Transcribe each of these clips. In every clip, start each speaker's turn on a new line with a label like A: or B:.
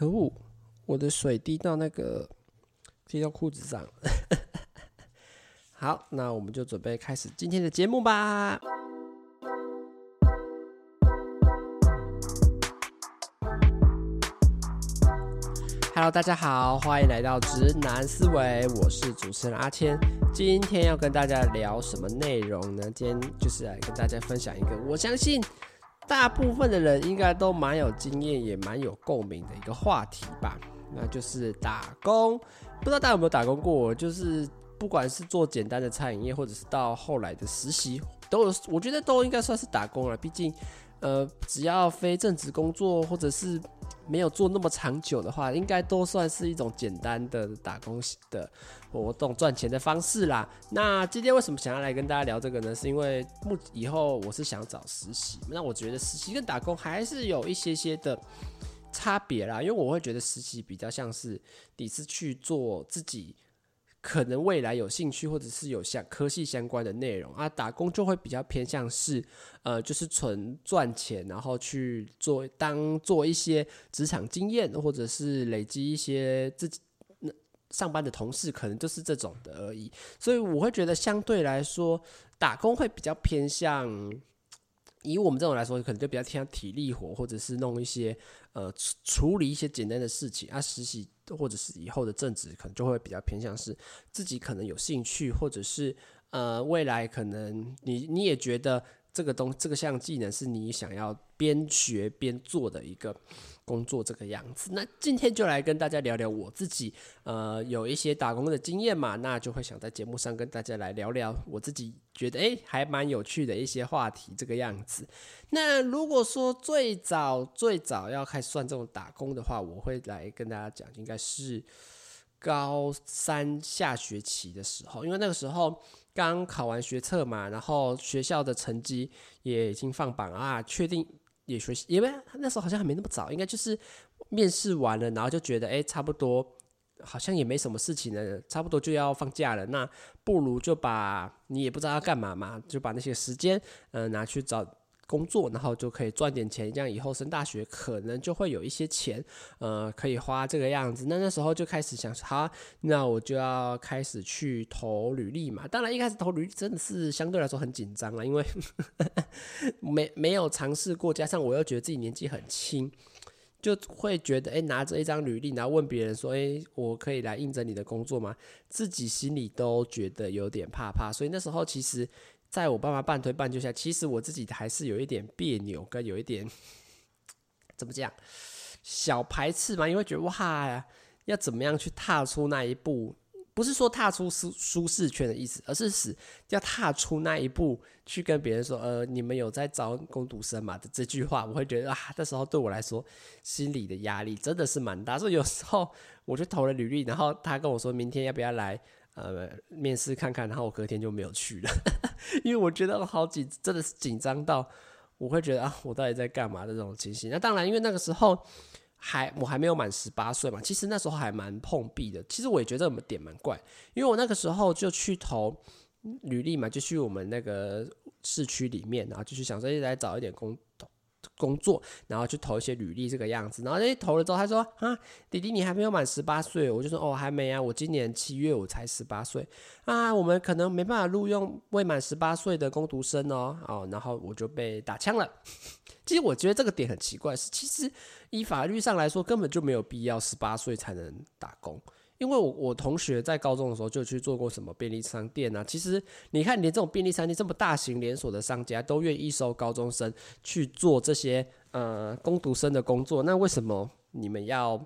A: 可恶，我的水滴到那个滴到裤子上。好，那我们就准备开始今天的节目吧。Hello，大家好，欢迎来到直男思维，我是主持人阿谦。今天要跟大家聊什么内容呢？今天就是来跟大家分享一个，我相信大部分的人应该都蛮有经验，也蛮有共鸣的一个话题吧。那就是打工，不知道大家有没有打工过？就是不管是做简单的餐饮业，或者是到后来的实习，都有，我觉得都应该算是打工了。毕竟，呃，只要非正职工作，或者是没有做那么长久的话，应该都算是一种简单的打工的活动，赚钱的方式啦。那今天为什么想要来跟大家聊这个呢？是因为目以后我是想找实习，那我觉得实习跟打工还是有一些些的差别啦。因为我会觉得实习比较像是你是去做自己。可能未来有兴趣或者是有相科系相关的内容啊，打工就会比较偏向是，呃，就是纯赚钱，然后去做当做一些职场经验，或者是累积一些自己那上班的同事，可能就是这种的而已。所以我会觉得相对来说，打工会比较偏向。以我们这种来说，可能就比较偏体力活，或者是弄一些呃处理一些简单的事情啊。实习或者是以后的政职，可能就会比较偏向是自己可能有兴趣，或者是呃未来可能你你也觉得这个东这个项技能是你想要边学边做的一个。工作这个样子，那今天就来跟大家聊聊我自己，呃，有一些打工的经验嘛，那就会想在节目上跟大家来聊聊我自己觉得诶还蛮有趣的一些话题这个样子。那如果说最早最早要开始算这种打工的话，我会来跟大家讲，应该是高三下学期的时候，因为那个时候刚考完学测嘛，然后学校的成绩也已经放榜啊，确定。也学习，因为那时候好像还没那么早，应该就是面试完了，然后就觉得，哎，差不多，好像也没什么事情了，差不多就要放假了，那不如就把你也不知道要干嘛嘛，就把那些时间，嗯、呃，拿去找。工作，然后就可以赚点钱，这样以后升大学可能就会有一些钱，呃，可以花这个样子。那那时候就开始想，好，那我就要开始去投履历嘛。当然一开始投履历真的是相对来说很紧张了，因为 没没有尝试过，加上我又觉得自己年纪很轻，就会觉得，哎，拿着一张履历，然后问别人说，哎，我可以来应征你的工作吗？自己心里都觉得有点怕怕，所以那时候其实。在我爸妈半推半就下，其实我自己还是有一点别扭，跟有一点怎么讲，小排斥嘛，因为觉得哇，要怎么样去踏出那一步？不是说踏出舒舒适圈的意思，而是使要踏出那一步，去跟别人说，呃，你们有在招工读生嘛？的这句话，我会觉得啊，那时候对我来说，心里的压力真的是蛮大。所以有时候我就投了履历，然后他跟我说明天要不要来。呃，面试看看，然后我隔天就没有去了，因为我觉得好紧，真的是紧张到我会觉得啊，我到底在干嘛的这种情形。那当然，因为那个时候还我还没有满十八岁嘛，其实那时候还蛮碰壁的。其实我也觉得我们点蛮怪，因为我那个时候就去投履历嘛，就去我们那个市区里面，然后就去想说一来找一点工。工作，然后去投一些履历这个样子，然后诶投了之后，他说啊，弟弟你还没有满十八岁，我就说哦还没啊，我今年七月我才十八岁啊，我们可能没办法录用未满十八岁的工读生哦，哦，然后我就被打枪了。其实我觉得这个点很奇怪，是其实以法律上来说根本就没有必要十八岁才能打工。因为我我同学在高中的时候就去做过什么便利商店啊，其实你看连这种便利商店这么大型连锁的商家都愿意收高中生去做这些呃工读生的工作，那为什么你们要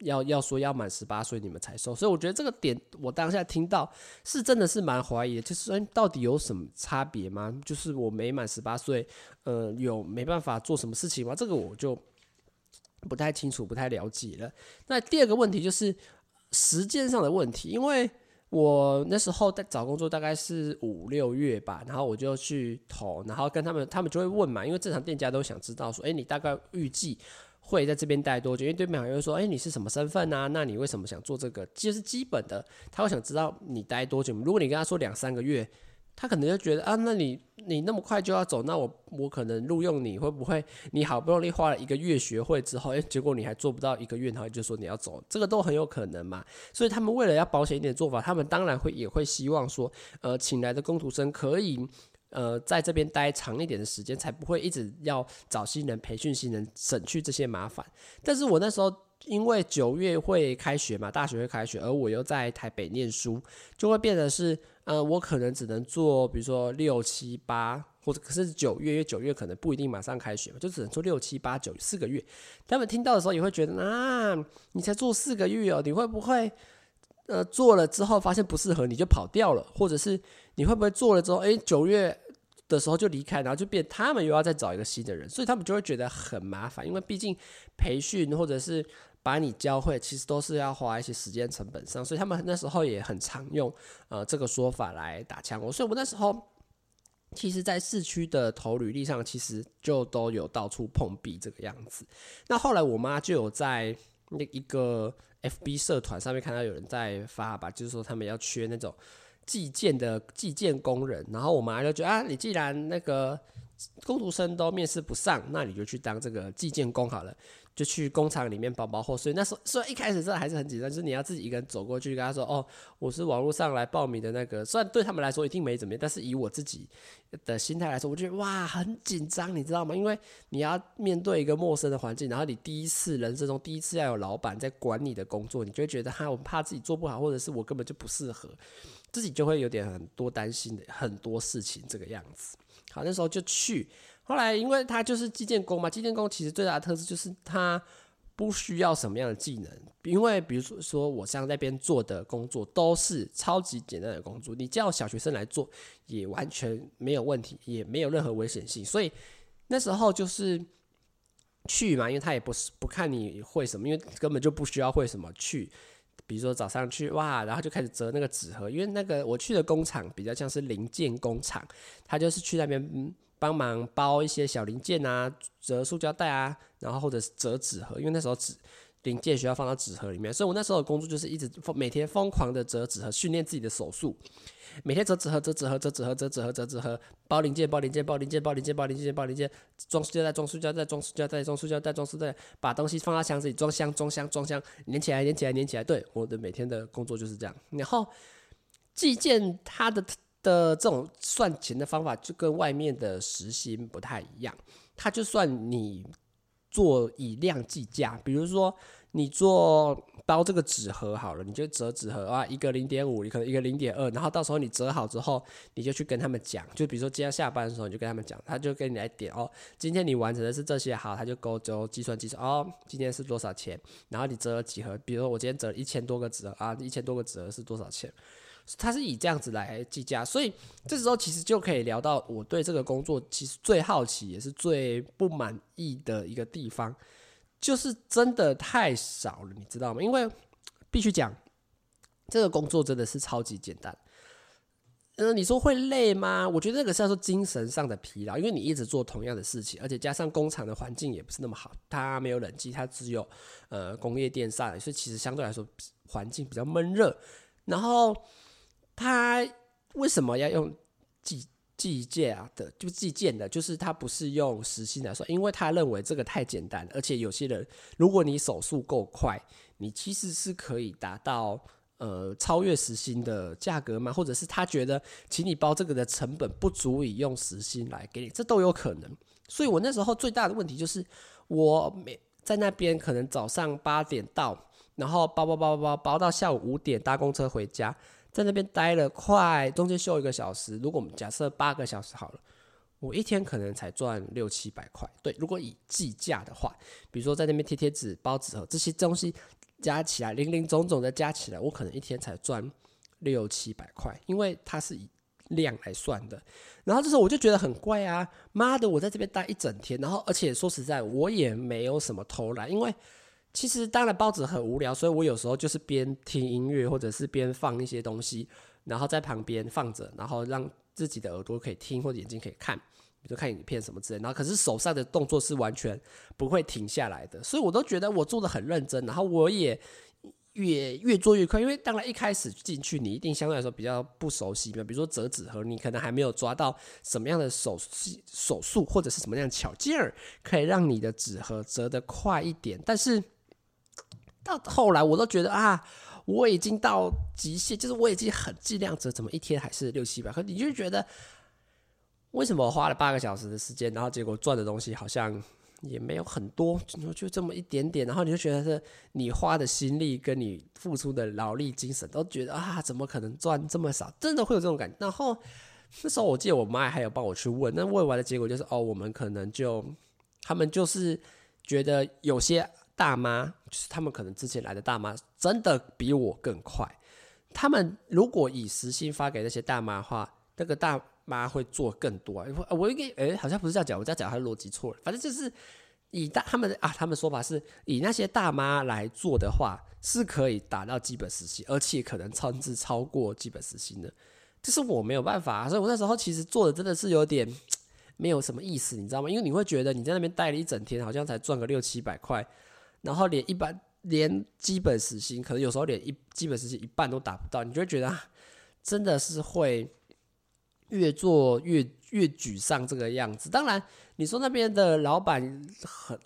A: 要要说要满十八岁你们才收？所以我觉得这个点我当下听到是真的是蛮怀疑，就是说到底有什么差别吗？就是我没满十八岁，呃，有没办法做什么事情吗？这个我就不太清楚，不太了解了。那第二个问题就是。时间上的问题，因为我那时候在找工作，大概是五六月吧，然后我就去投，然后跟他们，他们就会问嘛，因为正常店家都想知道说，诶，你大概预计会在这边待多久？因为对面好像会说，诶，你是什么身份啊？那你为什么想做这个？就是基本的，他会想知道你待多久。如果你跟他说两三个月，他可能就觉得啊，那你你那么快就要走，那我我可能录用你会不会？你好不容易花了一个月学会之后，诶，结果你还做不到一个月，然后就说你要走，这个都很有可能嘛。所以他们为了要保险一点做法，他们当然会也会希望说，呃，请来的工读生可以呃在这边待长一点的时间，才不会一直要找新人培训新人，省去这些麻烦。但是我那时候。因为九月会开学嘛，大学会开学，而我又在台北念书，就会变得是，呃，我可能只能做，比如说六七八，或者可是九月，因为九月可能不一定马上开学嘛，就只能做六七八九四个月。他们听到的时候也会觉得，啊，你才做四个月哦，你会不会，呃，做了之后发现不适合你就跑掉了，或者是你会不会做了之后，诶，九月的时候就离开，然后就变他们又要再找一个新的人，所以他们就会觉得很麻烦，因为毕竟培训或者是。把你教会，其实都是要花一些时间成本上，所以他们那时候也很常用呃这个说法来打枪我。所以我那时候，其实，在市区的投履历上，其实就都有到处碰壁这个样子。那后来我妈就有在那一个 FB 社团上面看到有人在发吧，就是说他们要缺那种计件的计件工人，然后我妈就觉得啊，你既然那个工读生都面试不上，那你就去当这个计件工好了。就去工厂里面包包货，所以那时候虽然一开始真的还是很紧张，就是你要自己一个人走过去跟他说：“哦，我是网络上来报名的那个。”虽然对他们来说一定没怎么样，但是以我自己的心态来说，我觉得哇很紧张，你知道吗？因为你要面对一个陌生的环境，然后你第一次人生中第一次要有老板在管你的工作，你就会觉得哈，我怕自己做不好，或者是我根本就不适合，自己就会有点很多担心的很多事情这个样子。好，那时候就去。后来，因为他就是基建工嘛，基建工其实最大的特质就是他不需要什么样的技能，因为比如说说我像那边做的工作都是超级简单的工作，你叫小学生来做也完全没有问题，也没有任何危险性，所以那时候就是去嘛，因为他也不是不看你会什么，因为根本就不需要会什么去，比如说早上去哇，然后就开始折那个纸盒，因为那个我去的工厂比较像是零件工厂，他就是去那边。帮忙包一些小零件啊，折塑胶袋啊，然后或者是折纸盒，因为那时候纸零件需要放到纸盒里面，所以我那时候的工作就是一直每天疯狂的折纸盒，训练自己的手速，每天折纸盒、折纸盒、折纸盒、折纸盒、折纸盒，包零件、包零件、包零件、包零件、包零件、包零件，装塑胶袋、装塑胶袋、装塑胶袋、装塑胶袋、装塑胶袋，把东西放到箱子里，装箱、装箱、装箱，连起来、连起来、连起来。对，我的每天的工作就是这样。然后寄件它的。的这种算钱的方法就跟外面的时薪不太一样，它就算你做以量计价，比如说你做包这个纸盒好了，你就折纸盒啊，一个零点五，你可能一个零点二，然后到时候你折好之后，你就去跟他们讲，就比如说今天下班的时候，你就跟他们讲，他就跟你来点哦，今天你完成的是这些，好，他就勾就计算计算哦，今天是多少钱，然后你折了几盒，比如说我今天折了一千多个纸盒啊，一千多个纸盒是多少钱？他是以这样子来计价，所以这时候其实就可以聊到我对这个工作其实最好奇也是最不满意的一个地方，就是真的太少了，你知道吗？因为必须讲，这个工作真的是超级简单。嗯，你说会累吗？我觉得那个是要说精神上的疲劳，因为你一直做同样的事情，而且加上工厂的环境也不是那么好，它没有冷气，它只有呃工业电扇，所以其实相对来说环境比较闷热，然后。他为什么要用计计件啊的？就计件的，就是他不是用时薪来算，因为他认为这个太简单，而且有些人，如果你手速够快，你其实是可以达到呃超越时薪的价格吗？或者是他觉得请你包这个的成本不足以用时薪来给你，这都有可能。所以我那时候最大的问题就是，我每在那边可能早上八点到，然后包包包包包包到下午五点搭公车回家。在那边待了快，中间休一个小时。如果我们假设八个小时好了，我一天可能才赚六七百块。对，如果以计价的话，比如说在那边贴贴纸、包纸盒这些东西加起来，零零总总的加起来，我可能一天才赚六七百块，因为它是以量来算的。然后这时候我就觉得很怪啊，妈的，我在这边待一整天，然后而且说实在，我也没有什么偷懒，因为。其实当然包纸很无聊，所以我有时候就是边听音乐或者是边放一些东西，然后在旁边放着，然后让自己的耳朵可以听或者眼睛可以看，比如看影片什么之类。然后可是手上的动作是完全不会停下来的，所以我都觉得我做的很认真，然后我也越越做越快，因为当然一开始进去你一定相对来说比较不熟悉嘛，比如说折纸盒，你可能还没有抓到什么样的手手速或者是什么样的巧劲儿，可以让你的纸盒折得快一点。但是到后来我都觉得啊，我已经到极限，就是我已经很尽量折，怎么一天还是六七百颗？你就觉得为什么花了八个小时的时间，然后结果赚的东西好像？也没有很多，就就这么一点点，然后你就觉得是你花的心力跟你付出的劳力精神，都觉得啊，怎么可能赚这么少？真的会有这种感觉。然后那时候我记得我妈还有帮我去问，那问完的结果就是哦，我们可能就他们就是觉得有些大妈，就是他们可能之前来的大妈，真的比我更快。他们如果以时薪发给那些大妈的话，那个大。妈会做更多，我我应该哎，好像不是这样讲，我这样讲，他逻辑错了。反正就是以大他们啊，他们说法是以那些大妈来做的话，是可以达到基本时薪，而且可能甚至超过基本时薪的。这是我没有办法，所以我那时候其实做的真的是有点 没有什么意思，你知道吗？因为你会觉得你在那边待了一整天，好像才赚个六七百块，然后连一般连基本时薪，可能有时候连一基本时薪一半都达不到，你就会觉得真的是会。越做越越沮丧这个样子。当然，你说那边的老板很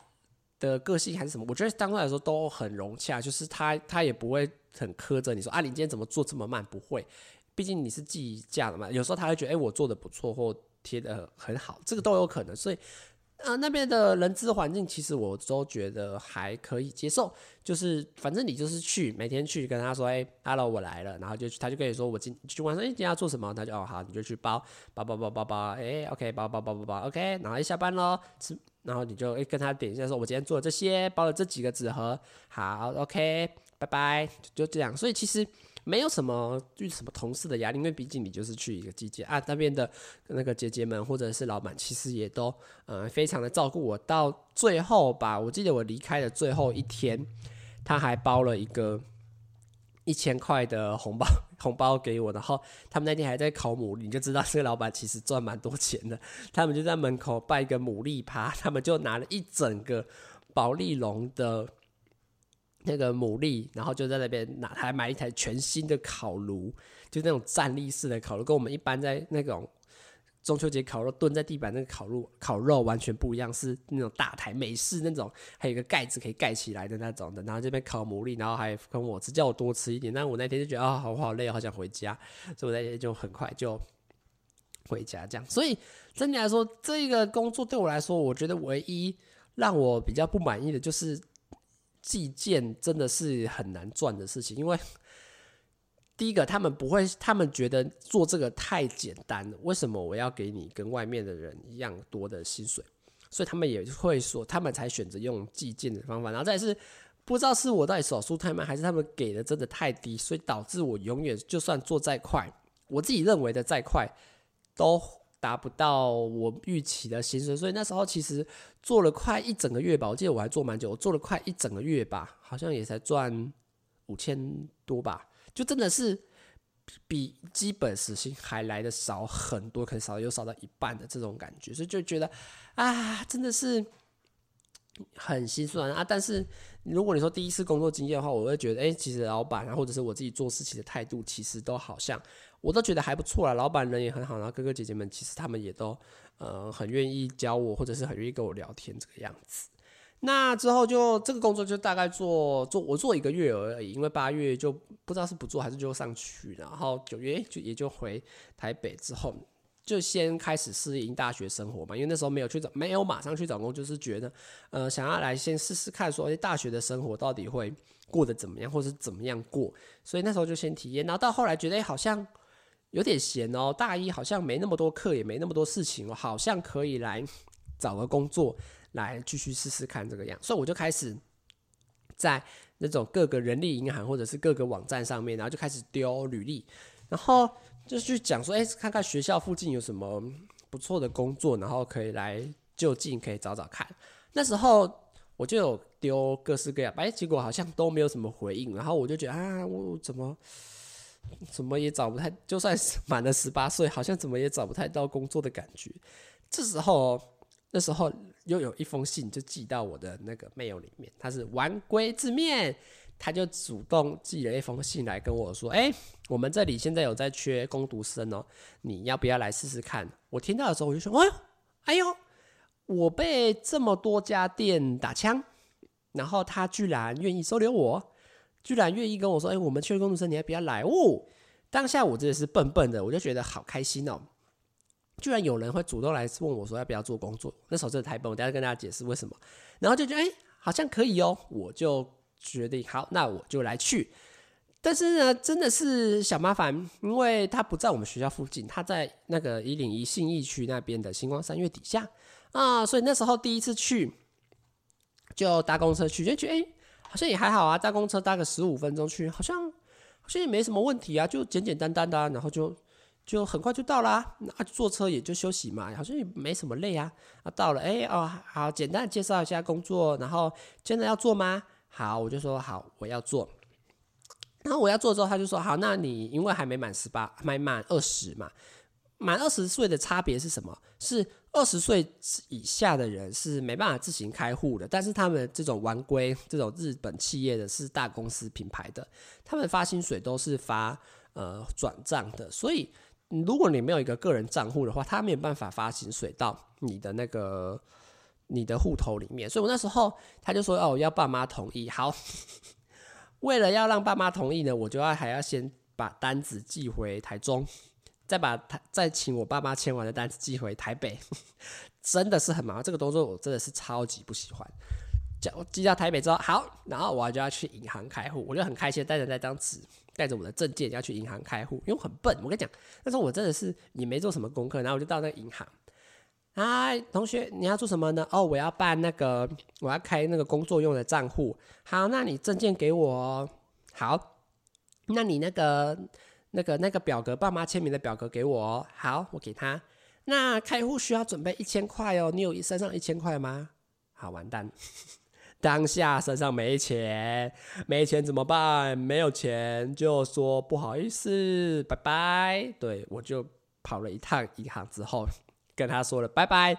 A: 的个性还是什么？我觉得当中来说都很融洽，就是他他也不会很苛责你说啊，你今天怎么做这么慢？不会，毕竟你是计价的嘛。有时候他会觉得，哎，我做的不错或贴的很好，这个都有可能。所以。啊，那边的人资环境其实我都觉得还可以接受，就是反正你就是去每天去跟他说，哎、欸、，Hello，我来了，然后就他就跟你说我今去晚上，哎，今天要做什么？他就哦好，你就去包包包包包包，哎、OK，包包包包包，OK，然后一下班喽，吃，然后你就跟他点一下说，我今天做了这些，包了这几个纸盒，好，OK，拜拜，就这样，所以其实。没有什么就什么同事的压力，因为毕竟你就是去一个季节啊，那边的那个姐姐们或者是老板，其实也都呃非常的照顾我。到最后吧，我记得我离开的最后一天，他还包了一个 一千块的红包 红包给我，然后他们那天还在烤牡蛎，你就知道这个老板其实赚蛮多钱的。他们就在门口办一个牡蛎趴，他们就拿了一整个保丽龙的。那个牡蛎，然后就在那边拿，还买一台全新的烤炉，就那种站立式的烤炉，跟我们一般在那种中秋节烤肉蹲在地板那个烤肉烤肉完全不一样，是那种大台美式那种，还有一个盖子可以盖起来的那种的。然后这边烤牡蛎，然后还跟我吃，叫我多吃一点。但我那天就觉得啊，好好累，好想回家，所以我那天就很快就回家。这样，所以整体来说，这个工作对我来说，我觉得唯一让我比较不满意的就是。计件真的是很难赚的事情，因为第一个，他们不会，他们觉得做这个太简单了。为什么我要给你跟外面的人一样多的薪水？所以他们也会说，他们才选择用计件的方法。然后再是不知道是我到底手速太慢，还是他们给的真的太低，所以导致我永远就算做再快，我自己认为的再快都。达不到我预期的薪水，所以那时候其实做了快一整个月吧。我记得我还做蛮久，我做了快一整个月吧，好像也才赚五千多吧，就真的是比基本时薪还来的少很多，可能少有少到一半的这种感觉，所以就觉得啊，真的是很心酸啊。但是如果你说第一次工作经验的话，我会觉得，哎，其实老板啊，或者是我自己做事情的态度，其实都好像。我都觉得还不错啦，老板人也很好，然后哥哥姐姐们其实他们也都呃很愿意教我，或者是很愿意跟我聊天这个样子。那之后就这个工作就大概做做我做一个月而已，因为八月就不知道是不做还是就上去，然后九月就也就回台北之后，就先开始适应大学生活嘛，因为那时候没有去找，没有马上去找工，就是觉得呃想要来先试试看说，说、欸、大学的生活到底会过得怎么样，或是怎么样过，所以那时候就先体验，然后到后来觉得、欸、好像。有点闲哦，大一好像没那么多课，也没那么多事情，我好像可以来找个工作来继续试试看这个样，所以我就开始在那种各个人力银行或者是各个网站上面，然后就开始丢履历，然后就去讲说，哎，看看学校附近有什么不错的工作，然后可以来就近可以找找看。那时候我就有丢各式各样，哎，结果好像都没有什么回应，然后我就觉得啊，我怎么？怎么也找不太，就算是满了十八岁，好像怎么也找不太到工作的感觉。这时候，那时候又有一封信就寄到我的那个 mail 里面，他是丸龟字面，他就主动寄了一封信来跟我说：“哎，我们这里现在有在缺工读生哦，你要不要来试试看？”我听到的时候我就说：“哎呦，哎呦，我被这么多家店打枪，然后他居然愿意收留我，居然愿意跟我说：‘哎，我们缺工读生，你要不要来？’哦，当下我真的是笨笨的，我就觉得好开心哦。”居然有人会主动来问我说要不要做工作，那时候真的太笨。我等下跟大家解释为什么。然后就觉得哎、好像可以哦，我就决定好，那我就来去。但是呢，真的是小麻烦，因为他不在我们学校附近，他在那个一零一信义区那边的星光三月底下啊，所以那时候第一次去就搭公车去，就觉得哎、好像也还好啊，搭公车搭个十五分钟去，好像好像也没什么问题啊，就简简单单的、然后就。就很快就到了，那坐车也就休息嘛，好像也没什么累啊。啊，到了，哎、哦，好，简单介绍一下工作，然后真的要做吗？好，我就说好，我要做。然后我要做之后，他就说好，那你因为还没满十八，还没满二十嘛，满二十岁的差别是什么？是二十岁以下的人是没办法自行开户的，但是他们这种玩归这种日本企业的是大公司品牌的，他们发薪水都是发呃转账的，所以。如果你没有一个个人账户的话，他没有办法发薪水到你的那个你的户头里面。所以我那时候他就说：“哦，要爸妈同意。”好，为了要让爸妈同意呢，我就要还要先把单子寄回台中，再把台再请我爸妈签完的单子寄回台北，真的是很麻烦。这个动作我真的是超级不喜欢。寄寄到台北之后，好，然后我就要去银行开户，我就很开心带着那张纸。带着我的证件要去银行开户，因为很笨。我跟你讲，那时候我真的是也没做什么功课，然后我就到那个银行。嗨，同学，你要做什么呢？哦，我要办那个，我要开那个工作用的账户。好，那你证件给我。好，那你那个那个那个表格，爸妈签名的表格给我。好，我给他。那开户需要准备一千块哦。你有身上一千块吗？好，完蛋。当下身上没钱，没钱怎么办？没有钱就说不好意思，拜拜。对，我就跑了一趟银行之后，跟他说了拜拜，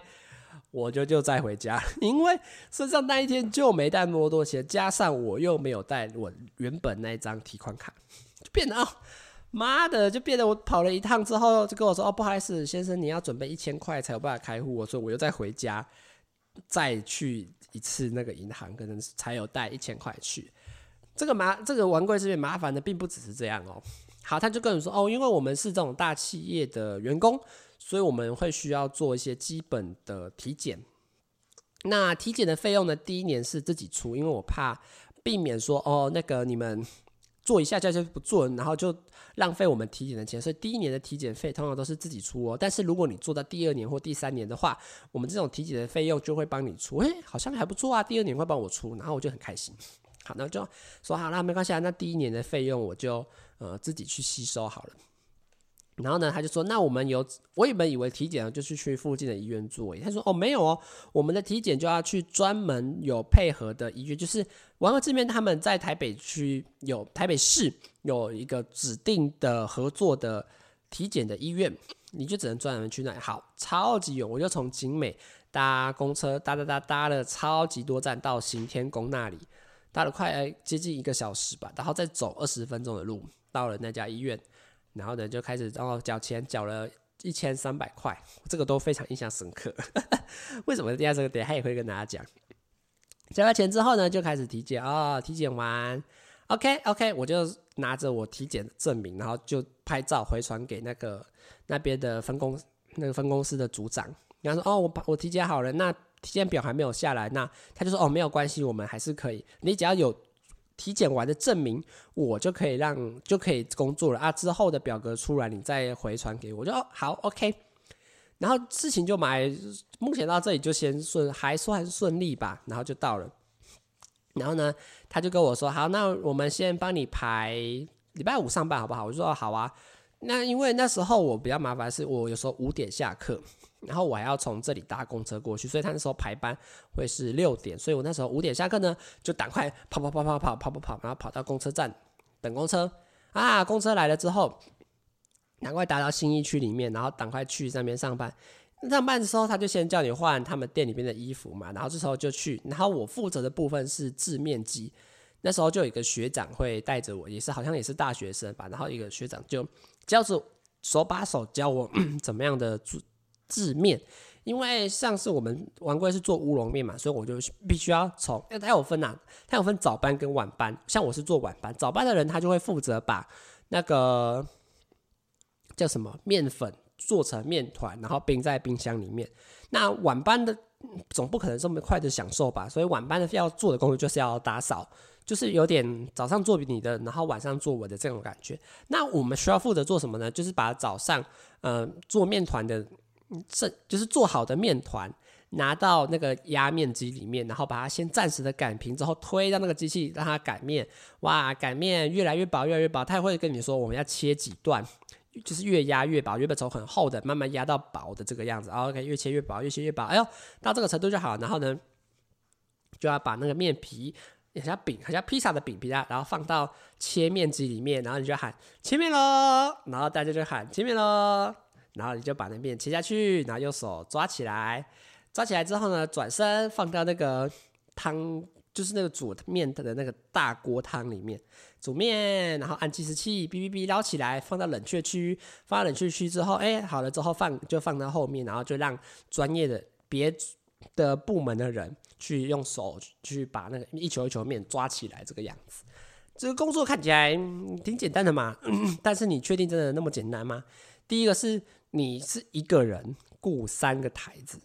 A: 我就就再回家，因为身上那一天就没带那么多钱，加上我又没有带我原本那一张提款卡，就变得哦，妈的，就变得我跑了一趟之后，就跟我说哦，不好意思，先生，你要准备一千块才有办法开户，我说我又再回家，再去。一次那个银行可能才有带一千块去，这个麻这个玩贵这边麻烦的并不只是这样哦。好，他就跟你说哦，因为我们是这种大企业的员工，所以我们会需要做一些基本的体检。那体检的费用呢，第一年是自己出，因为我怕避免说哦，那个你们。做一下下就不做，然后就浪费我们体检的钱，所以第一年的体检费通常都是自己出哦。但是如果你做到第二年或第三年的话，我们这种体检的费用就会帮你出。诶，好像还不错啊，第二年会帮我出，然后我就很开心。好，那就说好了，没关系啊，那第一年的费用我就呃自己去吸收好了。然后呢，他就说：“那我们有，我原本以为体检就是去附近的医院做。”他说：“哦，没有哦，我们的体检就要去专门有配合的医院，就是完了这边他们在台北区有台北市有一个指定的合作的体检的医院，你就只能专门去那里。好，超级远，我就从景美搭公车搭搭搭搭了超级多站到行天宫那里，搭了快接近一个小时吧，然后再走二十分钟的路到了那家医院。”然后呢，就开始哦缴钱，缴了一千三百块，这个都非常印象深刻。为什么第二这个点，他也会跟大家讲。交了钱之后呢，就开始体检哦，体检完，OK OK，我就拿着我体检证明，然后就拍照回传给那个那边的分公那个分公司的组长。然后说哦，我我体检好了，那体检表还没有下来，那他就说哦，没有关系，我们还是可以，你只要有。体检完的证明，我就可以让就可以工作了啊！之后的表格出来，你再回传给我，就哦好 OK。然后事情就买，目前到这里就先顺，还算顺利吧。然后就到了，然后呢，他就跟我说：“好，那我们先帮你排礼拜五上班好不好？”我就说：“好啊。”那因为那时候我比较麻烦，是我有时候五点下课。然后我还要从这里搭公车过去，所以他那时候排班会是六点，所以我那时候五点下课呢，就赶快跑跑跑跑跑跑跑跑，然后跑到公车站等公车啊，公车来了之后，赶快搭到新义区里面，然后赶快去那边上班。上班的时候他就先叫你换他们店里面的衣服嘛，然后这时候就去，然后我负责的部分是制面机，那时候就有一个学长会带着我，也是好像也是大学生吧，然后一个学长就教着手把手教我 怎么样的做制面。因为上次我们玩龟是做乌龙面嘛，所以我就必须要从，因为它有分呐、啊，它有分早班跟晚班。像我是做晚班，早班的人他就会负责把那个叫什么面粉做成面团，然后冰在冰箱里面。那晚班的总不可能这么快的享受吧，所以晚班的要做的工作就是要打扫，就是有点早上做你的，然后晚上做我的这种感觉。那我们需要负责做什么呢？就是把早上呃做面团的。这就是做好的面团，拿到那个压面机里面，然后把它先暂时的擀平，之后推到那个机器让它擀面。哇，擀面越来越薄，越来越薄，它会跟你说我们要切几段，就是越压越薄，原本从很厚的慢慢压到薄的这个样子。OK，越切越薄，越切越薄。哎呦，到这个程度就好。然后呢，就要把那个面皮，很像饼，很像披萨的饼皮啊，然后放到切面机里面，然后你就喊切面喽，然后大家就喊切面喽。然后你就把那面切下去，然后用手抓起来，抓起来之后呢，转身放到那个汤，就是那个煮面的那个大锅汤里面煮面，然后按计时器，哔哔哔捞起来，放到冷却区，放到冷却区之后，哎，好了之后放就放到后面，然后就让专业的别的部门的人去用手去把那个一球一球面抓起来，这个样子。这个工作看起来挺简单的嘛，但是你确定真的那么简单吗？第一个是。你是一个人雇三个台子，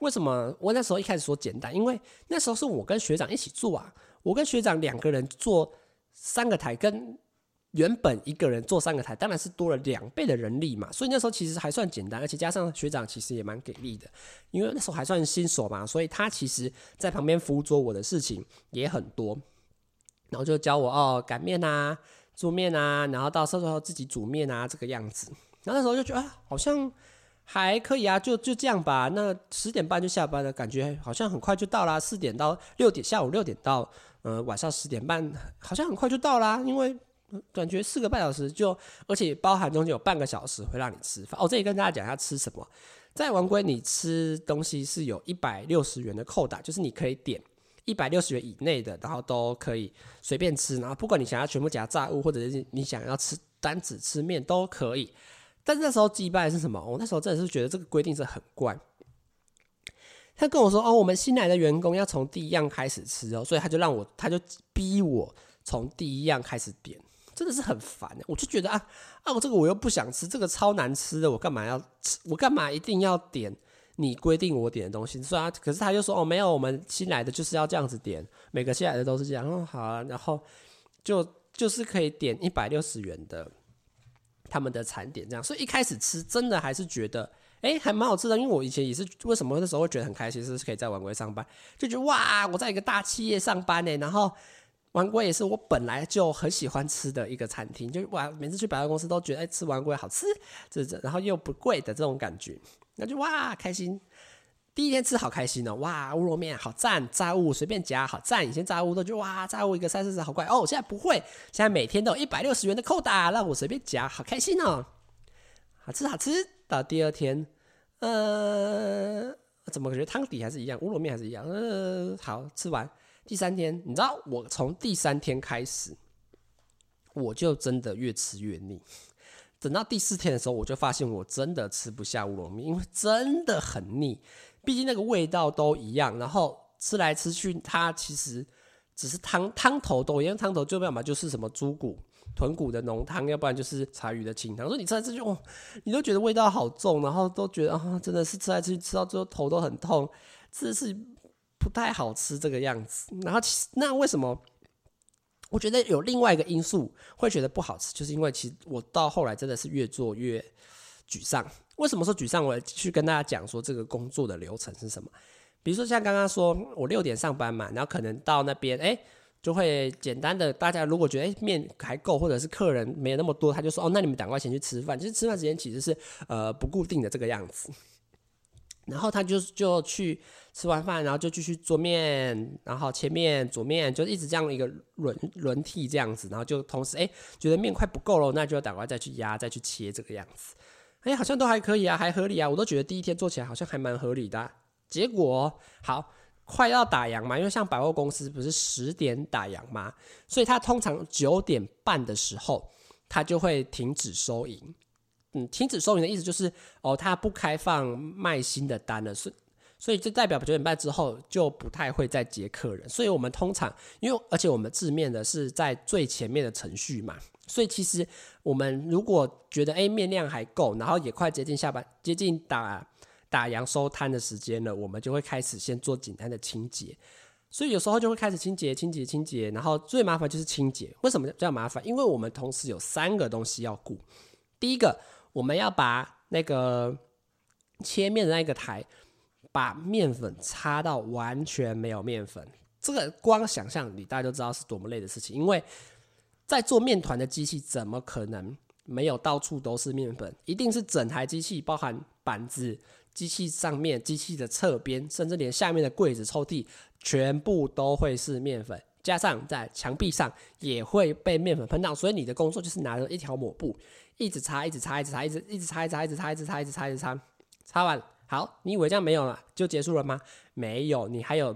A: 为什么我那时候一开始说简单？因为那时候是我跟学长一起做啊，我跟学长两个人做三个台，跟原本一个人做三个台，当然是多了两倍的人力嘛。所以那时候其实还算简单，而且加上学长其实也蛮给力的，因为那时候还算新手嘛，所以他其实在旁边辅佐我的事情也很多，然后就教我哦擀面啊、做面啊，然后到时候自己煮面啊这个样子。然后那时候就觉得啊，好像还可以啊，就就这样吧。那十点半就下班了，感觉好像很快就到啦。四点到六点，下午六点到呃晚上十点半，好像很快就到啦。因为感觉四个半小时就，而且包含中间有半个小时会让你吃饭。哦，这里跟大家讲一下吃什么。在玩龟，你吃东西是有一百六十元的扣打，就是你可以点一百六十元以内的，然后都可以随便吃。然后不管你想要全部夹炸物，或者是你想要吃单只吃面都可以。但是那时候祭拜是什么？我那时候真的是觉得这个规定是很怪。他跟我说：“哦，我们新来的员工要从第一样开始吃哦，所以他就让我，他就逼我从第一样开始点，真的是很烦。我就觉得啊啊，我这个我又不想吃，这个超难吃的，我干嘛要吃？我干嘛一定要点你规定我点的东西？虽然可是他就说：哦，没有，我们新来的就是要这样子点，每个新来的都是这样。哦，好啊，然后就就是可以点一百六十元的。”他们的餐点这样，所以一开始吃真的还是觉得，哎、还蛮好吃的。因为我以前也是，为什么那时候会觉得很开心，是可以在玩归上班，就觉得哇，我在一个大企业上班呢。然后玩龟也是我本来就很喜欢吃的一个餐厅，就哇，每次去百货公司都觉得，哎、吃玩龟好吃，这这，然后又不贵的这种感觉，那就哇，开心。第一天吃好开心哦，哇，乌龙面好赞，炸物随便夹好赞。以前炸物都觉得哇，炸物一个三四十好贵哦，现在不会，现在每天都有一百六十元的扣打，让我随便夹，好开心哦，好吃好吃。到第二天，呃，怎么感觉汤底还是一样，乌龙面还是一样，呃，好吃完。第三天，你知道我从第三天开始，我就真的越吃越腻。等到第四天的时候，我就发现我真的吃不下乌龙面，因为真的很腻。毕竟那个味道都一样，然后吃来吃去，它其实只是汤汤头都一样，汤头就要么就是什么猪骨、豚骨的浓汤，要不然就是柴鱼的清汤。所以你吃来吃去，哦，你都觉得味道好重，然后都觉得啊、真的是吃来吃去吃到最后头都很痛，真的是不太好吃这个样子。然后其实那为什么？我觉得有另外一个因素会觉得不好吃，就是因为其实我到后来真的是越做越沮丧。为什么说沮丧？我去跟大家讲说这个工作的流程是什么。比如说像刚刚说我六点上班嘛，然后可能到那边，哎，就会简单的，大家如果觉得哎面还够，或者是客人没有那么多，他就说哦，那你们赶快先去吃饭。其实吃饭时间其实是呃不固定的这个样子。然后他就就去吃完饭，然后就继续做面，然后切面、煮面，就一直这样一个轮轮替这样子。然后就同时哎觉得面快不够了，那就要赶快再去压、再去切这个样子。哎、好像都还可以啊，还合理啊，我都觉得第一天做起来好像还蛮合理的。结果好，快要打烊嘛，因为像百货公司不是十点打烊嘛，所以他通常九点半的时候，他就会停止收银。嗯，停止收银的意思就是，哦，他不开放卖新的单了，所以所以就代表九点半之后就不太会再接客人。所以我们通常，因为而且我们字面的是在最前面的程序嘛，所以其实我们如果觉得哎面量还够，然后也快接近下班，接近打打烊收摊的时间了，我们就会开始先做简单的清洁。所以有时候就会开始清洁、清洁、清洁，然后最麻烦就是清洁。为什么这样麻烦？因为我们同时有三个东西要顾。第一个。我们要把那个切面的那个台，把面粉擦到完全没有面粉。这个光想象你大家都知道是多么累的事情。因为在做面团的机器，怎么可能没有到处都是面粉？一定是整台机器，包含板子、机器上面、机器的侧边，甚至连下面的柜子、抽屉，全部都会是面粉。加上在墙壁上也会被面粉喷到，所以你的工作就是拿着一条抹布。一直擦，一直擦，一直擦，一直一直擦，一直擦，一直擦，一直擦，一直擦，一直擦，擦完好，你以为这样没有了就结束了吗？没有，你还有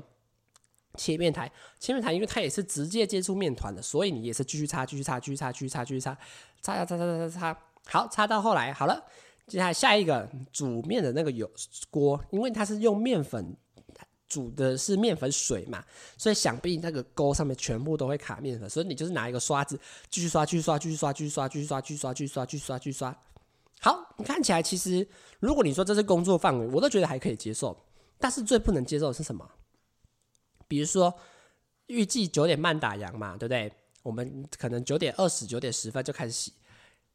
A: 切面台，切面台，因为它也是直接接触面团的，所以你也是继续擦，继续擦，继续擦，继续擦，继续擦，擦擦擦擦擦擦，好，擦到后来好了，接下来下一个煮面的那个油锅，因为它是用面粉。煮的是面粉水嘛，所以想必那个钩上面全部都会卡面粉，所以你就是拿一个刷子继续刷，继续刷，继续刷，继续刷，继续刷，继续刷，继续刷，继续刷，继续刷。好，你看起来其实，如果你说这是工作范围，我都觉得还可以接受。但是最不能接受的是什么？比如说预计九点半打烊嘛，对不对？我们可能九点二十、九点十分就开始洗，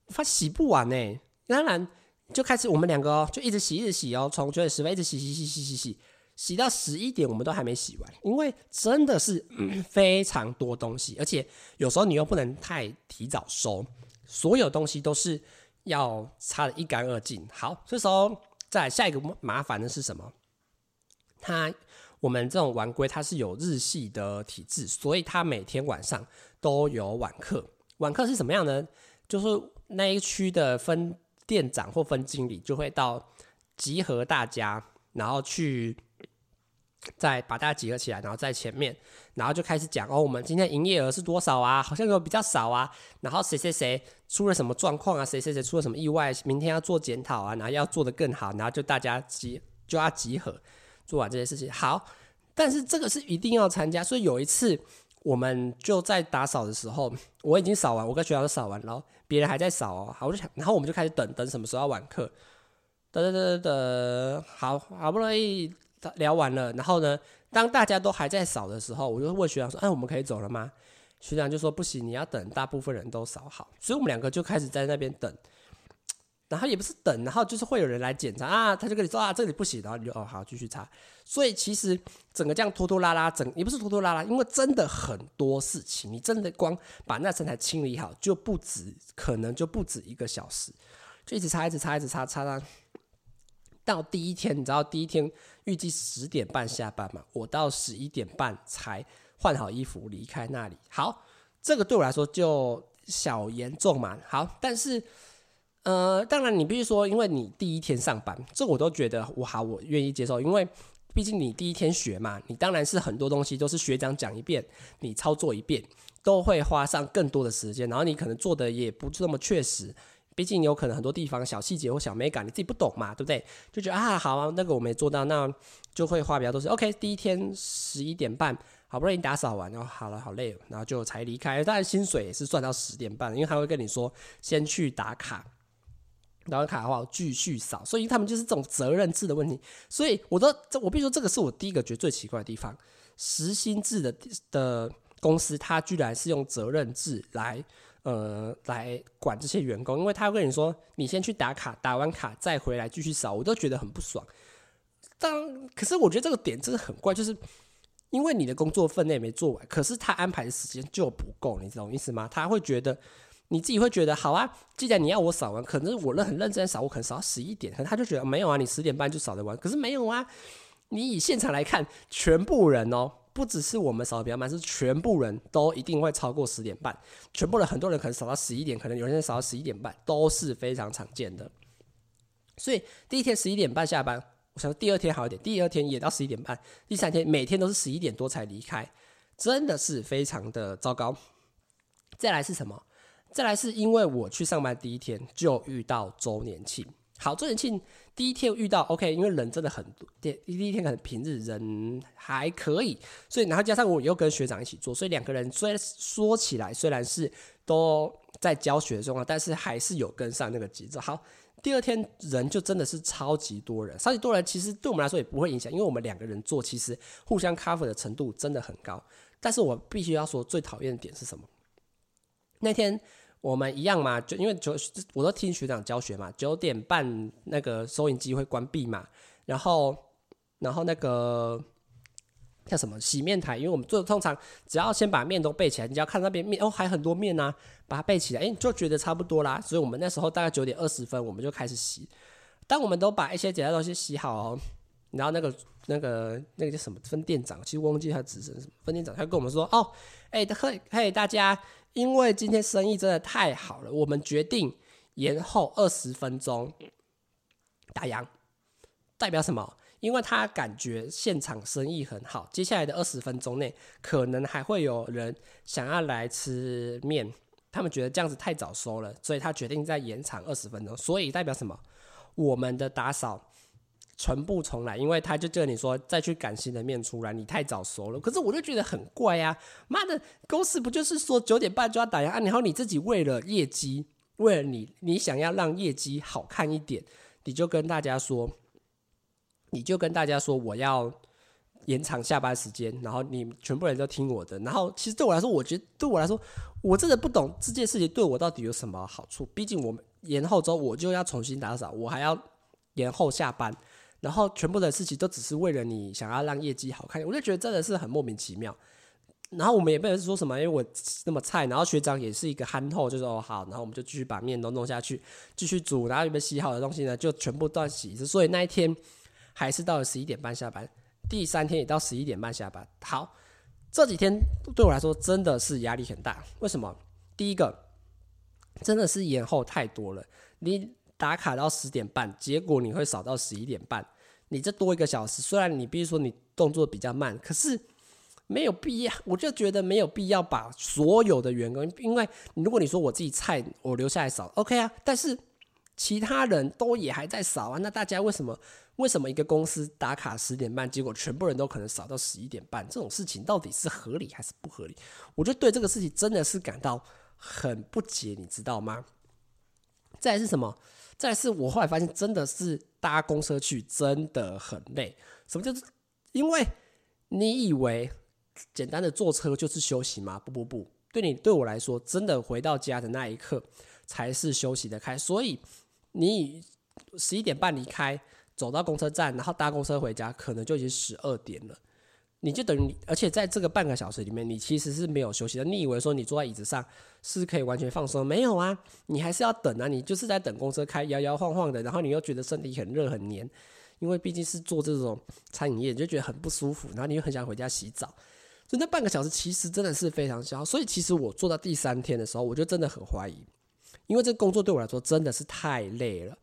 A: 发洗不完呢、当然就开始我们两个哦，就一直洗，一直洗哦，从九点十分一直洗，洗，洗，洗，洗，洗。洗到十一点，我们都还没洗完，因为真的是、非常多东西，而且有时候你又不能太提早收，所有东西都是要擦得一干二净。好，这时候再下一个麻烦的是什么？他我们这种碗龟它是有日系的体制，所以它每天晚上都有晚课。晚课是什么样呢？就是那一区的分店长或分经理就会到集合大家，然后去。再把大家集合起来，然后在前面，然后就开始讲哦，我们今天营业额是多少啊？好像有比较少啊。然后谁谁谁出了什么状况啊？谁谁谁出了什么意外？明天要做检讨啊，然后要做得更好，然后就大家集就要集合做完这些事情。好，但是这个是一定要参加。所以有一次我们就在打扫的时候，我已经扫完，我跟学长都扫完了，别人还在扫哦。好，我就想，然后我们就开始等等什么时候要晚课，等等等等，好好不容易。聊完了，然后呢，当大家都还在扫的时候，我就问学长说：“哎，我们可以走了吗？”学长就说：“不行，你要等大部分人都扫好。”所以我们两个就开始在那边等，然后也不是等，然后就是会有人来检查啊，他就跟你说：“啊，这里不行。”然后你就哦好继续擦。所以其实整个这样拖拖拉拉，整也不是拖拖拉拉，因为真的很多事情，你真的光把那身材清理好就不止，可能就不止一个小时，就一直擦，一直擦，一直擦，擦到。到第一天，你知道第一天预计十点半下班嘛？我到十一点半才换好衣服离开那里。好，这个对我来说就小严重嘛。好，但是呃，当然你必须说，因为你第一天上班，这我都觉得我好，我愿意接受。因为毕竟你第一天学嘛，你当然是很多东西都是学长讲一遍，你操作一遍都会花上更多的时间，然后你可能做的也不这么确实。毕竟有可能很多地方小细节或小美感你自己不懂嘛，对不对？就觉得啊，好啊，那个我没做到，那就会花比较多时间。OK，第一天十一点半，好不容易打扫完，然后好了，好累，然后就才离开。当然薪水也是算到十点半，因为他会跟你说先去打卡，打完卡的话继续扫，所以他们就是这种责任制的问题。所以我都，我必须说这个是我第一个觉得最奇怪的地方，实薪制的的公司，它居然是用责任制来。呃，来管这些员工，因为他会跟你说，你先去打卡，打完卡再回来继续扫，我都觉得很不爽。当可是我觉得这个点真的很怪，就是因为你的工作分内没做完，可是他安排的时间就不够，你懂意思吗？他会觉得你自己会觉得好啊，既然你要我扫完，可能我认很认真扫，我可能扫到十一点，可能他就觉得没有啊，你十点半就扫得完，可是没有啊，你以现场来看，全部人哦。不只是我们扫的比较慢，是全部人都一定会超过十点半。全部人很多人可能扫到十一点，可能有人扫到十一点半，都是非常常见的。所以第一天十一点半下班，我想第二天好一点，第二天也到十一点半，第三天每天都是十一点多才离开，真的是非常的糟糕。再来是什么？再来是因为我去上班第一天就遇到周年庆。好，周年庆第一天遇到 OK，因为人真的很多。第第一天可能平日人还可以，所以然后加上我又跟学长一起做，所以两个人虽然说起来虽然是都在教学中啊，但是还是有跟上那个节奏。好，第二天人就真的是超级多人，超级多人其实对我们来说也不会影响，因为我们两个人做其实互相 cover 的程度真的很高。但是我必须要说最讨厌的点是什么？那天。我们一样嘛，就因为九我都听学长教学嘛，九点半那个收银机会关闭嘛，然后然后那个叫什么洗面台，因为我们做通常只要先把面都备起来，你只要看那边面哦还很多面啊，把它备起来，哎，就觉得差不多啦。所以我们那时候大概九点二十分我们就开始洗，当我们都把一些简单东西洗好哦，然后那个那个那个叫什么分店长，其实我忘记他职称什么，分店长他跟我们说哦，哎嘿嘿大家。因为今天生意真的太好了，我们决定延后二十分钟打烊。代表什么？因为他感觉现场生意很好，接下来的二十分钟内可能还会有人想要来吃面，他们觉得这样子太早收了，所以他决定再延长二十分钟。所以代表什么？我们的打扫。全部重来，因为他就叫你说再去赶新的面出来，你太早熟了。可是我就觉得很怪呀、啊，妈的，公司不就是说九点半就要打烊啊？然后你自己为了业绩，为了你，你想要让业绩好看一点，你就跟大家说，你就跟大家说我要延长下班时间，然后你全部人都听我的。然后其实对我来说，我觉得对我来说，我真的不懂这件事情对我到底有什么好处。毕竟我们延后之后，我就要重新打扫，我还要延后下班。然后全部的事情都只是为了你想要让业绩好看，我就觉得真的是很莫名其妙。然后我们也不能说什么，因为我那么菜，然后学长也是一个憨厚，就说好，然后我们就继续把面都弄下去，继续煮，然后有没有洗好的东西呢，就全部都要洗。所以那一天还是到了十一点半下班，第三天也到十一点半下班。好，这几天对我来说真的是压力很大。为什么？第一个真的是延后太多了，你打卡到十点半，结果你会扫到十一点半。你这多一个小时，虽然你比如说你动作比较慢，可是没有必要，我就觉得没有必要把所有的员工，因为如果你说我自己菜，我留下来扫，OK 啊，但是其他人都也还在扫啊，那大家为什么为什么一个公司打卡十点半，结果全部人都可能扫到十一点半？这种事情到底是合理还是不合理？我就对这个事情真的是感到很不解，你知道吗？再是什么？再是我后来发现，真的是。搭公车去真的很累，什么叫做？因为你以为简单的坐车就是休息吗？不不不，对你对我来说，真的回到家的那一刻才是休息的开。所以你十一点半离开，走到公车站，然后搭公车回家，可能就已经十二点了。你就等于，而且在这个半个小时里面，你其实是没有休息的。你以为说你坐在椅子上是可以完全放松？没有啊，你还是要等啊。你就是在等公车开，摇摇晃晃的，然后你又觉得身体很热很黏，因为毕竟是做这种餐饮业，你就觉得很不舒服，然后你又很想回家洗澡。所以那半个小时其实真的是非常消耗。所以其实我做到第三天的时候，我就真的很怀疑，因为这工作对我来说真的是太累了，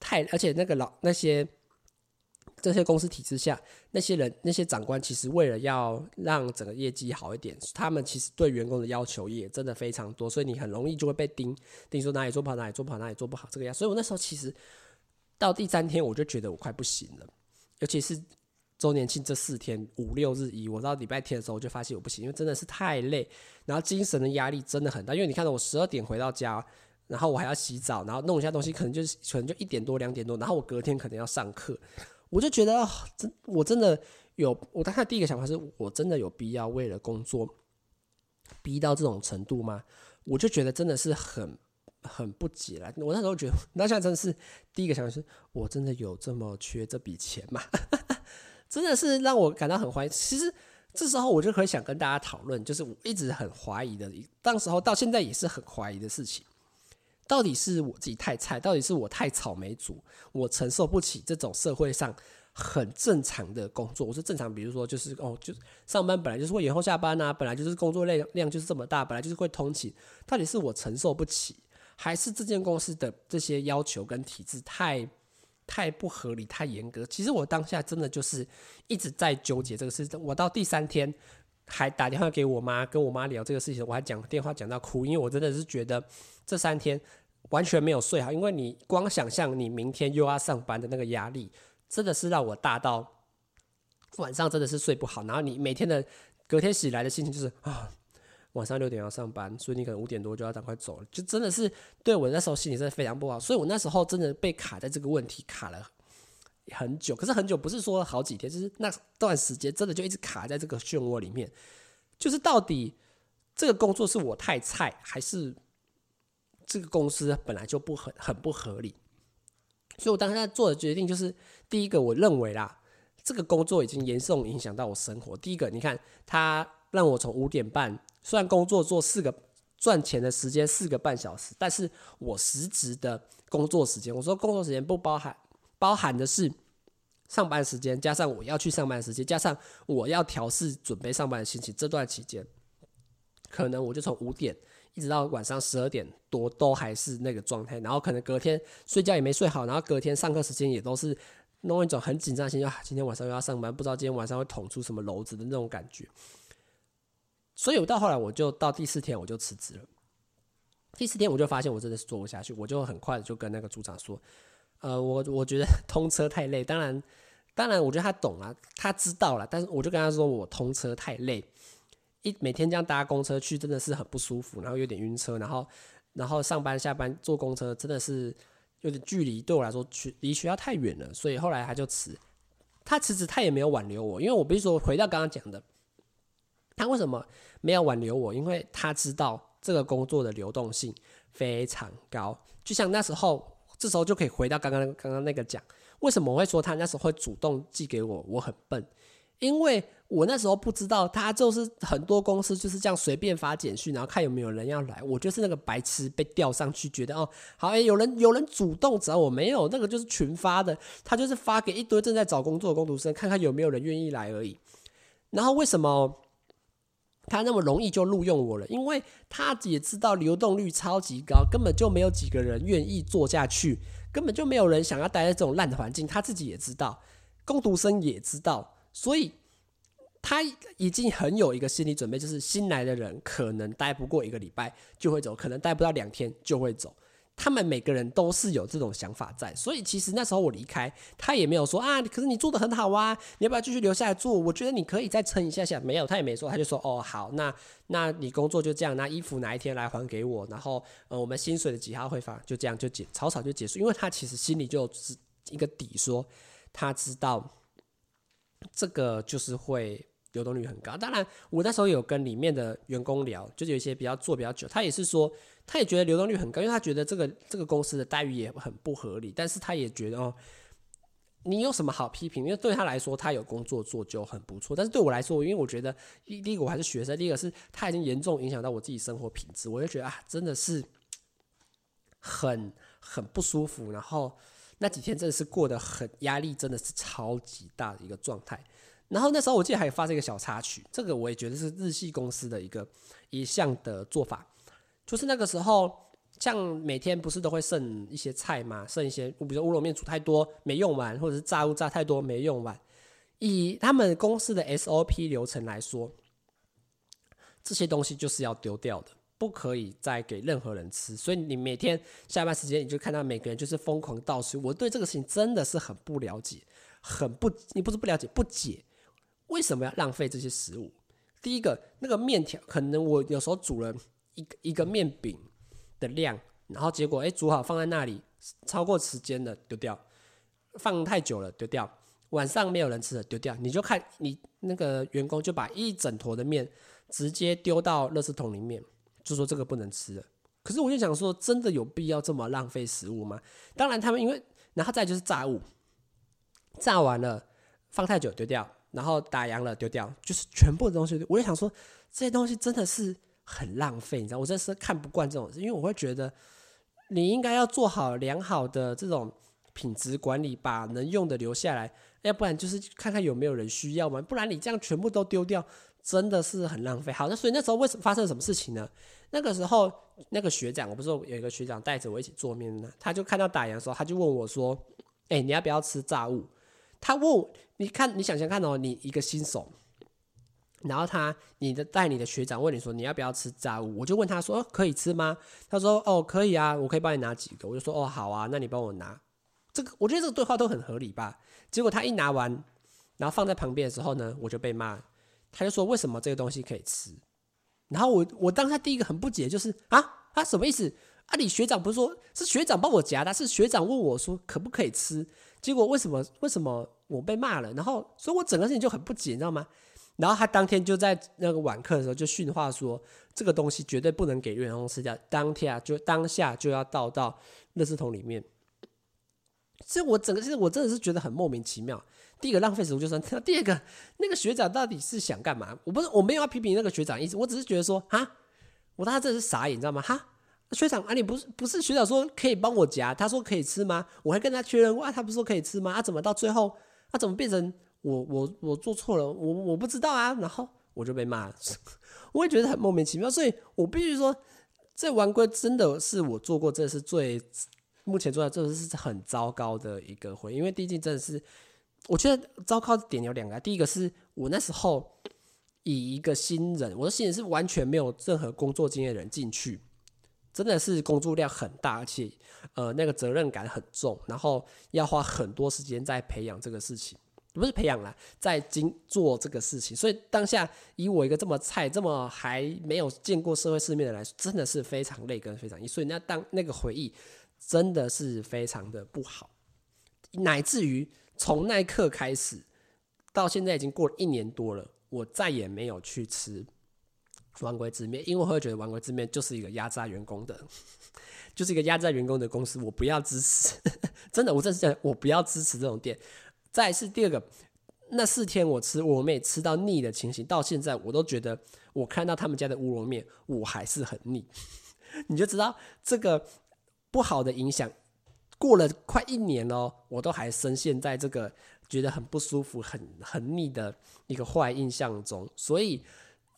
A: 太而且那个老那些。这些公司体制下，那些人、那些长官，其实为了要让整个业绩好一点，他们其实对员工的要求也真的非常多，所以你很容易就会被盯，盯说哪里做不好，哪里做不好，哪里做不好这个样。所以我那时候其实到第三天，我就觉得我快不行了，尤其是周年庆这四天五六日一，我到礼拜天的时候，我就发现我不行，因为真的是太累，然后精神的压力真的很大。因为你看到我十二点回到家，然后我还要洗澡，然后弄一下东西，可能就是可能就一点多两点多，然后我隔天可能要上课。我就觉得，真我真的有，我当时第一个想法是我真的有必要为了工作逼到这种程度吗？我就觉得真的是很很不解了。我那时候觉得，那现在真的是第一个想法是我真的有这么缺这笔钱吗？真的是让我感到很怀疑。其实这时候我就很想跟大家讨论，就是我一直很怀疑的，当时候到现在也是很怀疑的事情。到底是我自己太菜，到底是我太草莓族，我承受不起这种社会上很正常的工作。我是正常，比如说就是哦，就上班本来就是会延后下班啊，本来就是工作量量就是这么大，本来就是会通勤。到底是我承受不起，还是这间公司的这些要求跟体制太太不合理、太严格。其实我当下真的就是一直在纠结这个事情。我到第三天还打电话给我妈，跟我妈聊这个事情，我还讲电话讲到哭，因为我真的是觉得这三天完全没有睡好，因为你光想象你明天又要上班的那个压力，真的是让我大到晚上真的是睡不好。然后你每天的隔天醒来的心情就是啊。晚上六点要上班，所以你可能五点多就要赶快走了，就真的是对我那时候心里真的非常不好，所以我那时候真的被卡在这个问题卡了很久。可是很久不是说好几天，就是那段时间真的就一直卡在这个漩涡里面，就是到底这个工作是我太菜，还是这个公司本来就不很很不合理？所以我当时在做的决定就是，第一个我认为啦，这个工作已经严重影响到我生活。第一个，你看他让我从五点半。虽然工作做四个赚钱的时间四个半小时，但是我实质的工作时间，我说工作时间不包含包含的是上班时间，加上我要去上班时间，加上我要调试准备上班的心情，这段期间，可能我就从五点一直到晚上十二点多都还是那个状态，然后可能隔天睡觉也没睡好，然后隔天上课时间也都是弄一种很紧张心，啊，今天晚上又要上班，不知道今天晚上会捅出什么篓子的那种感觉。所以，我到后来，我就到第四天，我就辞职了。第四天，我就发现我真的是做不下去，我就很快就跟那个组长说：“呃，我我觉得 通车太累。当然，当然，我觉得他懂了，他知道了。但是，我就跟他说，我通车太累，一每天这样搭公车去，真的是很不舒服，然后有点晕车，然后，然后上班下班坐公车，真的是有点距离，对我来说，去离学校太远了。所以后来他就辞。他辞职，他也没有挽留我，因为我比如说回到刚刚讲的。”他为什么没有挽留我？因为他知道这个工作的流动性非常高。就像那时候，这时候就可以回到刚刚刚刚那个讲，为什么我会说他那时候会主动寄给我？我很笨，因为我那时候不知道他就是很多公司就是这样随便发简讯，然后看有没有人要来。我就是那个白痴被调上去，觉得哦好，哎，有人有人主动找我，没有那个就是群发的，他就是发给一堆正在找工作的工读生，看看有没有人愿意来而已。然后为什么？他那么容易就录用我了，因为他也知道流动率超级高，根本就没有几个人愿意做下去，根本就没有人想要待在这种烂的环境。他自己也知道，工读生也知道，所以他已经很有一个心理准备，就是新来的人可能待不过一个礼拜就会走，可能待不到两天就会走。他们每个人都是有这种想法在，所以其实那时候我离开，他也没有说啊，可是你做得很好啊，你要不要继续留下来做？我觉得你可以再撑一下下。没有，他也没说，他就说哦好，那那你工作就这样，那衣服哪一天来还给我？然后呃，我们薪水的几号会发？就这样就结草草就结束，因为他其实心里就是一个底，说他知道这个就是会。流动率很高，当然我那时候有跟里面的员工聊，就是有一些比较做比较久，他也是说，他也觉得流动率很高，因为他觉得这个这个公司的待遇也很不合理，但是他也觉得哦，你有什么好批评？因为对他来说，他有工作做就很不错，但是对我来说，因为我觉得第一个我还是学生，第一个是他已经严重影响到我自己生活品质，我就觉得啊，真的是很很不舒服，然后那几天真的是过得很压力，真的是超级大的一个状态。然后那时候我记得还有发生一个小插曲，这个我也觉得是日系公司的一个一项的做法，就是那个时候像每天不是都会剩一些菜嘛，剩一些，比如说乌龙面煮太多没用完，或者是炸物炸太多没用完，以他们公司的 SOP 流程来说，这些东西就是要丢掉的，不可以再给任何人吃。所以你每天下班时间你就看到每个人就是疯狂倒数，我对这个事情真的是很不了解，很不，你不是不了解，不解。为什么要浪费这些食物？第一个，那个面条可能我有时候煮了一个一个面饼的量，然后结果诶煮好放在那里，超过时间了丢掉，放太久了丢掉，晚上没有人吃了丢掉，你就看你那个员工就把一整坨的面直接丢到垃圾桶里面，就说这个不能吃了。可是我就想说，真的有必要这么浪费食物吗？当然他们因为，然后再就是炸物，炸完了放太久丢掉。然后打烊了丢掉，就是全部的东西。我就想说，这些东西真的是很浪费，你知道？我真是看不惯这种事，因为我会觉得你应该要做好良好的这种品质管理，把能用的留下来，要不然就是看看有没有人需要嘛。不然你这样全部都丢掉，真的是很浪费。好，那所以那时候为什么发生什么事情呢？那个时候那个学长，我不是有一个学长带着我一起做面呢，他就看到打烊的时候，他就问我说：“哎、你要不要吃炸物？他问，你看，你想想看哦，你一个新手，然后他，你的带你的学长问你说你要不要吃炸物？我就问他说，可以吃吗？他说，哦，可以啊，我可以帮你拿几个。我就说，哦，好啊，那你帮我拿。这个，我觉得这个对话都很合理吧？结果他一拿完，然后放在旁边的时候呢，我就被骂。他就说，为什么这个东西可以吃？然后我我当下第一个很不解，就是啊啊什么意思？啊你学长不是说是学长帮我夹的，是学长问我说可不可以吃？结果为什么为什么我被骂了？然后所以我整个事情就很不解，你知道吗？然后他当天就在那个晚课的时候就训话说，这个东西绝对不能给员工吃掉，当天啊就当下就要倒到垃圾桶里面。所以我整个其实我真的是觉得很莫名其妙。第一个浪费食物就算，第二个那个学长到底是想干嘛？我不是我没有要批评那个学长意思，我只是觉得说哈，我当时真的是傻眼，你知道吗？哈。学长啊，你不是不是学长说可以帮我夹，他说可以吃吗？我还跟他确认过啊，他不是说可以吃吗？啊，怎么到最后，啊，怎么变成我我我做错了？我我不知道啊，然后我就被骂了，我也觉得很莫名其妙，所以我必须说，这玩龟真的是我做过，这是最目前做的，这是很糟糕的一个会，因为毕竟真的是，我觉得糟糕的点有两个，第一个是我那时候以一个新人，我的新人是完全没有任何工作经验的人进去。真的是工作量很大，而且呃那个责任感很重，然后要花很多时间在培养这个事情，不是培养啦，在经做这个事情。所以当下以我一个这么菜、这么还没有见过社会世面的来说，真的是非常累跟非常累。所以那当那个回忆真的是非常的不好，乃至于从那一刻开始到现在已经过了一年多了，我再也没有去吃。玩龟之面，因为我会觉得玩龟之面就是一个压榨员工的，就是一个压榨员工的公司，我不要支持。真的，我真是讲，我不要支持这种店。再是第二个，那四天我吃乌龙面吃到腻的情形，到现在我都觉得，我看到他们家的乌龙面，我还是很腻。你就知道这个不好的影响，过了快一年哦，我都还深陷在这个觉得很不舒服、很很腻的一个坏印象中，所以。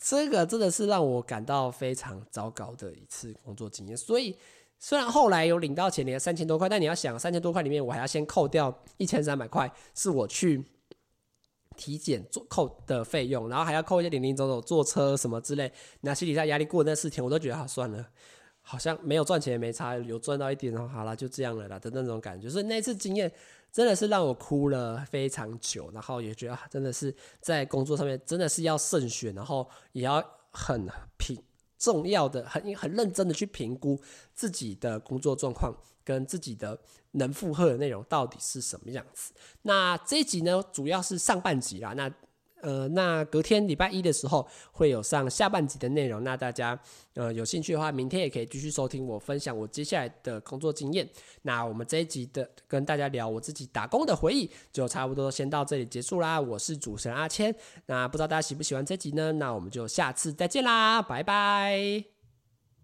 A: 这个真的是让我感到非常糟糕的一次工作经验。所以，虽然后来有领到钱，领了三千多块，但你要想，三千多块里面，我还要先扣掉一千三百块，是我去体检做扣的费用，然后还要扣一些零零总总坐车什么之类。那心理上压力过那四天，我都觉得好算了，好像没有赚钱也没差，有赚到一点哦，好了，就这样了啦的那种感觉。所以那次经验。真的是让我哭了非常久，然后也觉得真的是在工作上面真的是要慎选，然后也要很评重要的、很很认真的去评估自己的工作状况跟自己的能负荷的内容到底是什么样子。那这一集呢，主要是上半集啦。那呃，那隔天礼拜一的时候会有上下半集的内容，那大家呃有兴趣的话，明天也可以继续收听我分享我接下来的工作经验。那我们这一集的跟大家聊我自己打工的回忆，就差不多先到这里结束啦。我是主持人阿谦，那不知道大家喜不喜欢这集呢？那我们就下次再见啦，拜拜。